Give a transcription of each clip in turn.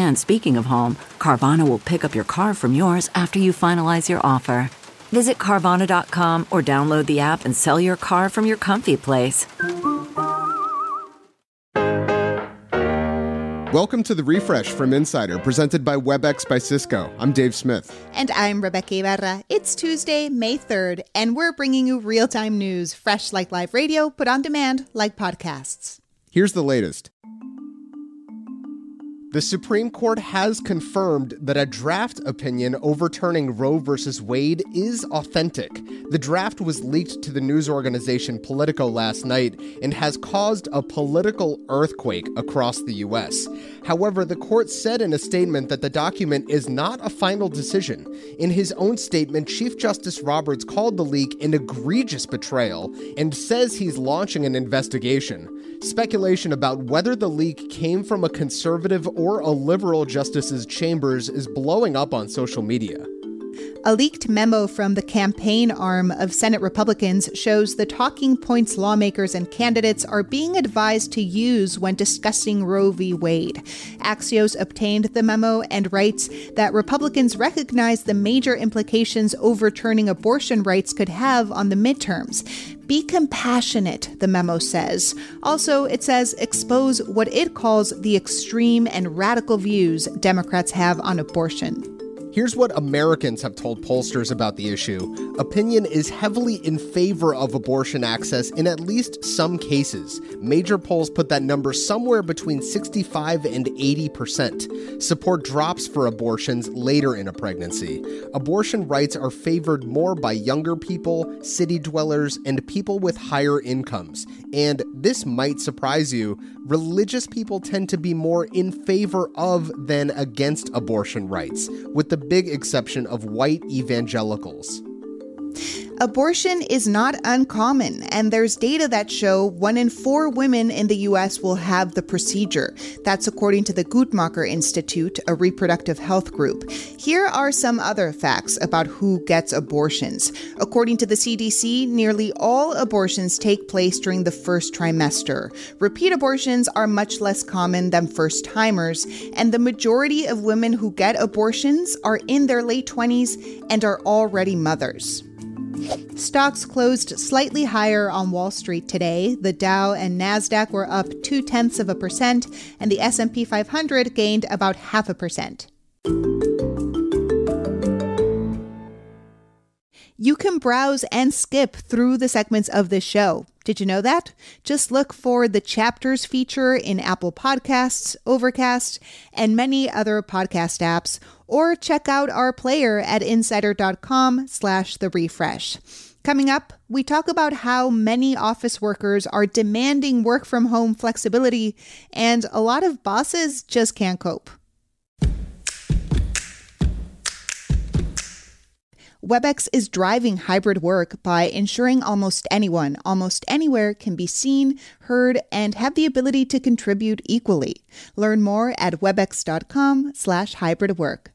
And speaking of home, Carvana will pick up your car from yours after you finalize your offer. Visit Carvana.com or download the app and sell your car from your comfy place. Welcome to the refresh from Insider, presented by WebEx by Cisco. I'm Dave Smith. And I'm Rebeca Ibarra. It's Tuesday, May 3rd, and we're bringing you real time news, fresh like live radio, but on demand like podcasts. Here's the latest. The Supreme Court has confirmed that a draft opinion overturning Roe v. Wade is authentic. The draft was leaked to the news organization Politico last night and has caused a political earthquake across the U.S. However, the court said in a statement that the document is not a final decision. In his own statement, Chief Justice Roberts called the leak an egregious betrayal and says he's launching an investigation. Speculation about whether the leak came from a conservative or a liberal justice's chambers is blowing up on social media. A leaked memo from the campaign arm of Senate Republicans shows the talking points lawmakers and candidates are being advised to use when discussing Roe v. Wade. Axios obtained the memo and writes that Republicans recognize the major implications overturning abortion rights could have on the midterms. Be compassionate, the memo says. Also, it says expose what it calls the extreme and radical views Democrats have on abortion. Here's what Americans have told pollsters about the issue. Opinion is heavily in favor of abortion access in at least some cases. Major polls put that number somewhere between 65 and 80%. Support drops for abortions later in a pregnancy. Abortion rights are favored more by younger people, city dwellers, and people with higher incomes. And this might surprise you, religious people tend to be more in favor of than against abortion rights, with the big exception of white evangelicals. Abortion is not uncommon, and there's data that show one in four women in the US will have the procedure. That's according to the Guttmacher Institute, a reproductive health group. Here are some other facts about who gets abortions. According to the CDC, nearly all abortions take place during the first trimester. Repeat abortions are much less common than first timers, and the majority of women who get abortions are in their late 20s and are already mothers. Stocks closed slightly higher on Wall Street today. The Dow and Nasdaq were up two tenths of a percent, and the S&P 500 gained about half a percent. You can browse and skip through the segments of this show. Did you know that? Just look for the chapters feature in Apple Podcasts, Overcast, and many other podcast apps, or check out our player at insider.com slash the refresh. Coming up, we talk about how many office workers are demanding work from home flexibility, and a lot of bosses just can't cope. WebEx is driving hybrid work by ensuring almost anyone, almost anywhere can be seen, heard, and have the ability to contribute equally. Learn more at webex.com slash hybrid work.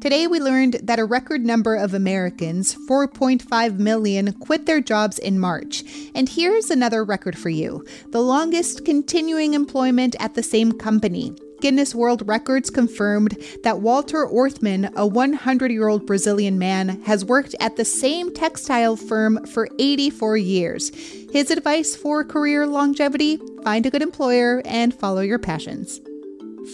Today, we learned that a record number of Americans, 4.5 million, quit their jobs in March. And here's another record for you the longest continuing employment at the same company. Guinness World Records confirmed that Walter Orthmann, a 100 year old Brazilian man, has worked at the same textile firm for 84 years. His advice for career longevity find a good employer and follow your passions.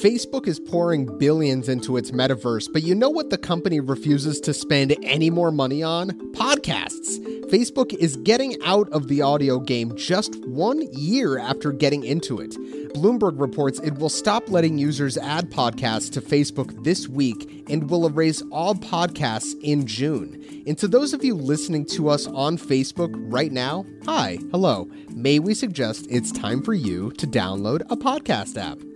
Facebook is pouring billions into its metaverse, but you know what the company refuses to spend any more money on? Podcasts. Facebook is getting out of the audio game just one year after getting into it. Bloomberg reports it will stop letting users add podcasts to Facebook this week and will erase all podcasts in June. And to those of you listening to us on Facebook right now, hi, hello. May we suggest it's time for you to download a podcast app?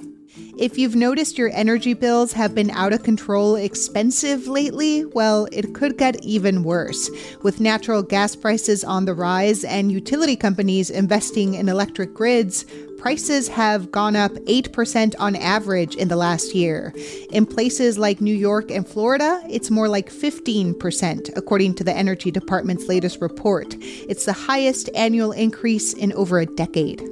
If you've noticed your energy bills have been out of control expensive lately, well, it could get even worse. With natural gas prices on the rise and utility companies investing in electric grids, prices have gone up 8% on average in the last year. In places like New York and Florida, it's more like 15%, according to the Energy Department's latest report. It's the highest annual increase in over a decade.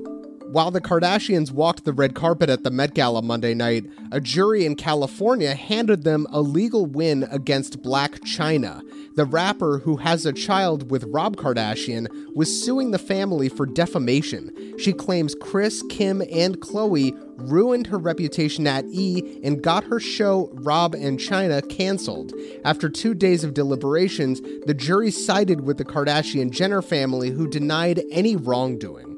While the Kardashians walked the red carpet at the Met Gala Monday night, a jury in California handed them a legal win against Blac Chyna. The rapper who has a child with Rob Kardashian was suing the family for defamation. She claims Kris, Kim, and Khloe ruined her reputation at E and got her show Rob and Chyna canceled. After two days of deliberations, the jury sided with the Kardashian Jenner family who denied any wrongdoing.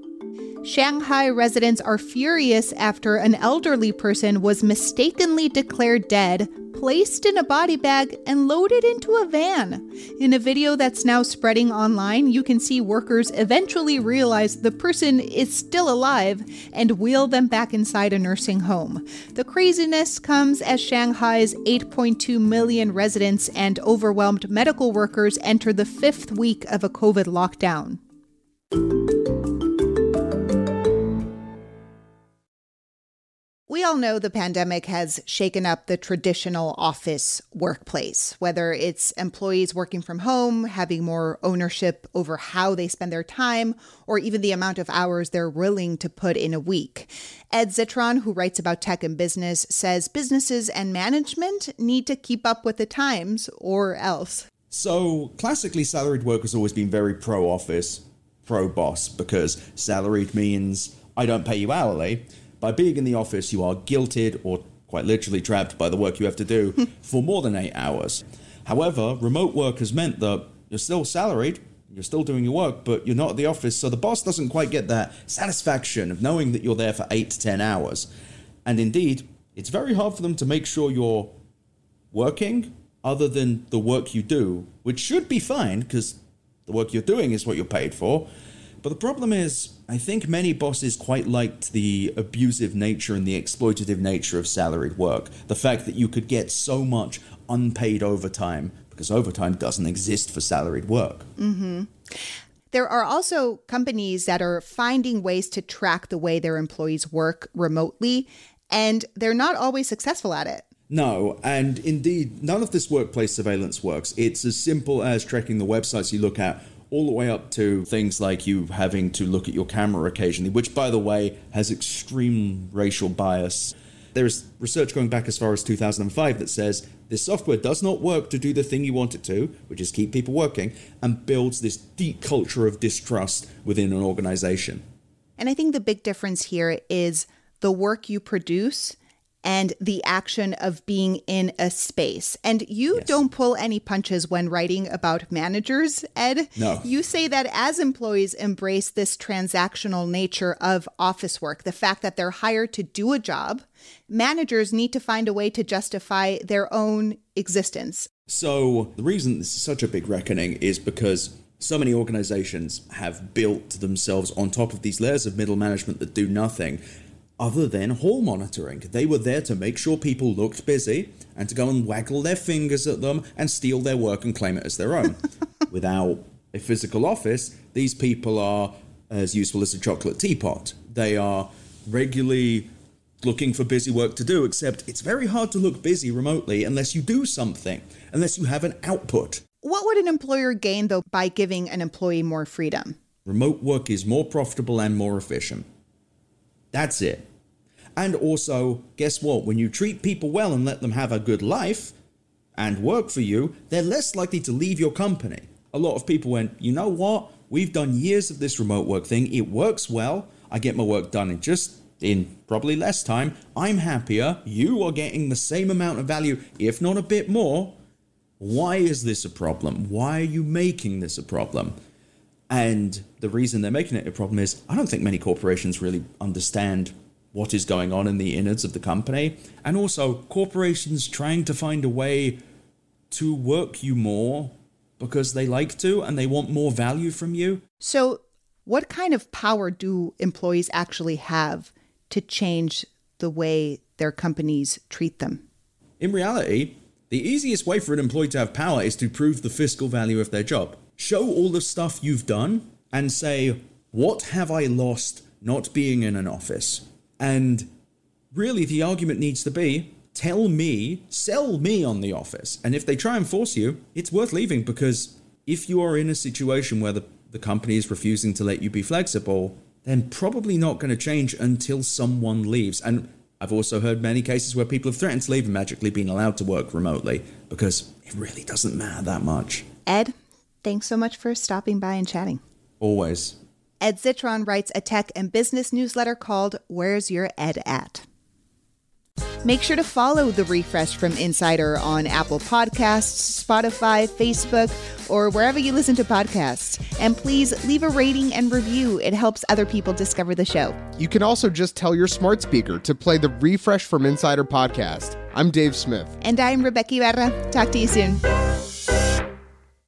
Shanghai residents are furious after an elderly person was mistakenly declared dead, placed in a body bag, and loaded into a van. In a video that's now spreading online, you can see workers eventually realize the person is still alive and wheel them back inside a nursing home. The craziness comes as Shanghai's 8.2 million residents and overwhelmed medical workers enter the fifth week of a COVID lockdown. We all know the pandemic has shaken up the traditional office workplace, whether it's employees working from home, having more ownership over how they spend their time, or even the amount of hours they're willing to put in a week. Ed Zitron, who writes about tech and business, says businesses and management need to keep up with the times or else. So, classically, salaried work has always been very pro office, pro boss, because salaried means I don't pay you hourly by being in the office, you are guilted or quite literally trapped by the work you have to do for more than eight hours. However, remote work has meant that you're still salaried, you're still doing your work, but you're not at the office, so the boss doesn't quite get that satisfaction of knowing that you're there for eight to ten hours. And indeed, it's very hard for them to make sure you're working other than the work you do, which should be fine because the work you're doing is what you're paid for. But the problem is, I think many bosses quite liked the abusive nature and the exploitative nature of salaried work. The fact that you could get so much unpaid overtime, because overtime doesn't exist for salaried work. Mm-hmm. There are also companies that are finding ways to track the way their employees work remotely, and they're not always successful at it. No, and indeed, none of this workplace surveillance works. It's as simple as tracking the websites you look at all the way up to things like you having to look at your camera occasionally, which, by the way, has extreme racial bias. There's research going back as far as 2005 that says this software does not work to do the thing you want it to, which is keep people working, and builds this deep culture of distrust within an organization. And I think the big difference here is the work you produce and the action of being in a space. And you yes. don't pull any punches when writing about managers, Ed. No. You say that as employees embrace this transactional nature of office work, the fact that they're hired to do a job, managers need to find a way to justify their own existence. So, the reason this is such a big reckoning is because so many organizations have built themselves on top of these layers of middle management that do nothing other than hall monitoring. They were there to make sure people looked busy and to go and waggle their fingers at them and steal their work and claim it as their own. Without a physical office, these people are as useful as a chocolate teapot. They are regularly looking for busy work to do, except it's very hard to look busy remotely unless you do something, unless you have an output. What would an employer gain, though, by giving an employee more freedom? Remote work is more profitable and more efficient. That's it. And also, guess what? When you treat people well and let them have a good life and work for you, they're less likely to leave your company. A lot of people went, you know what? We've done years of this remote work thing. It works well. I get my work done in just in probably less time, I'm happier, you are getting the same amount of value, if not a bit more. Why is this a problem? Why are you making this a problem? And the reason they're making it a problem is I don't think many corporations really understand what is going on in the innards of the company. And also, corporations trying to find a way to work you more because they like to and they want more value from you. So, what kind of power do employees actually have to change the way their companies treat them? In reality, the easiest way for an employee to have power is to prove the fiscal value of their job. Show all the stuff you've done and say, What have I lost not being in an office? And really, the argument needs to be tell me, sell me on the office. And if they try and force you, it's worth leaving because if you are in a situation where the, the company is refusing to let you be flexible, then probably not going to change until someone leaves. And I've also heard many cases where people have threatened to leave and magically being allowed to work remotely because it really doesn't matter that much. Ed, thanks so much for stopping by and chatting. Always. Ed Zitron writes a tech and business newsletter called Where's Your Ed At? Make sure to follow The Refresh from Insider on Apple Podcasts, Spotify, Facebook, or wherever you listen to podcasts. And please leave a rating and review. It helps other people discover the show. You can also just tell your smart speaker to play the Refresh from Insider podcast. I'm Dave Smith. And I'm Rebeca Ibarra. Talk to you soon.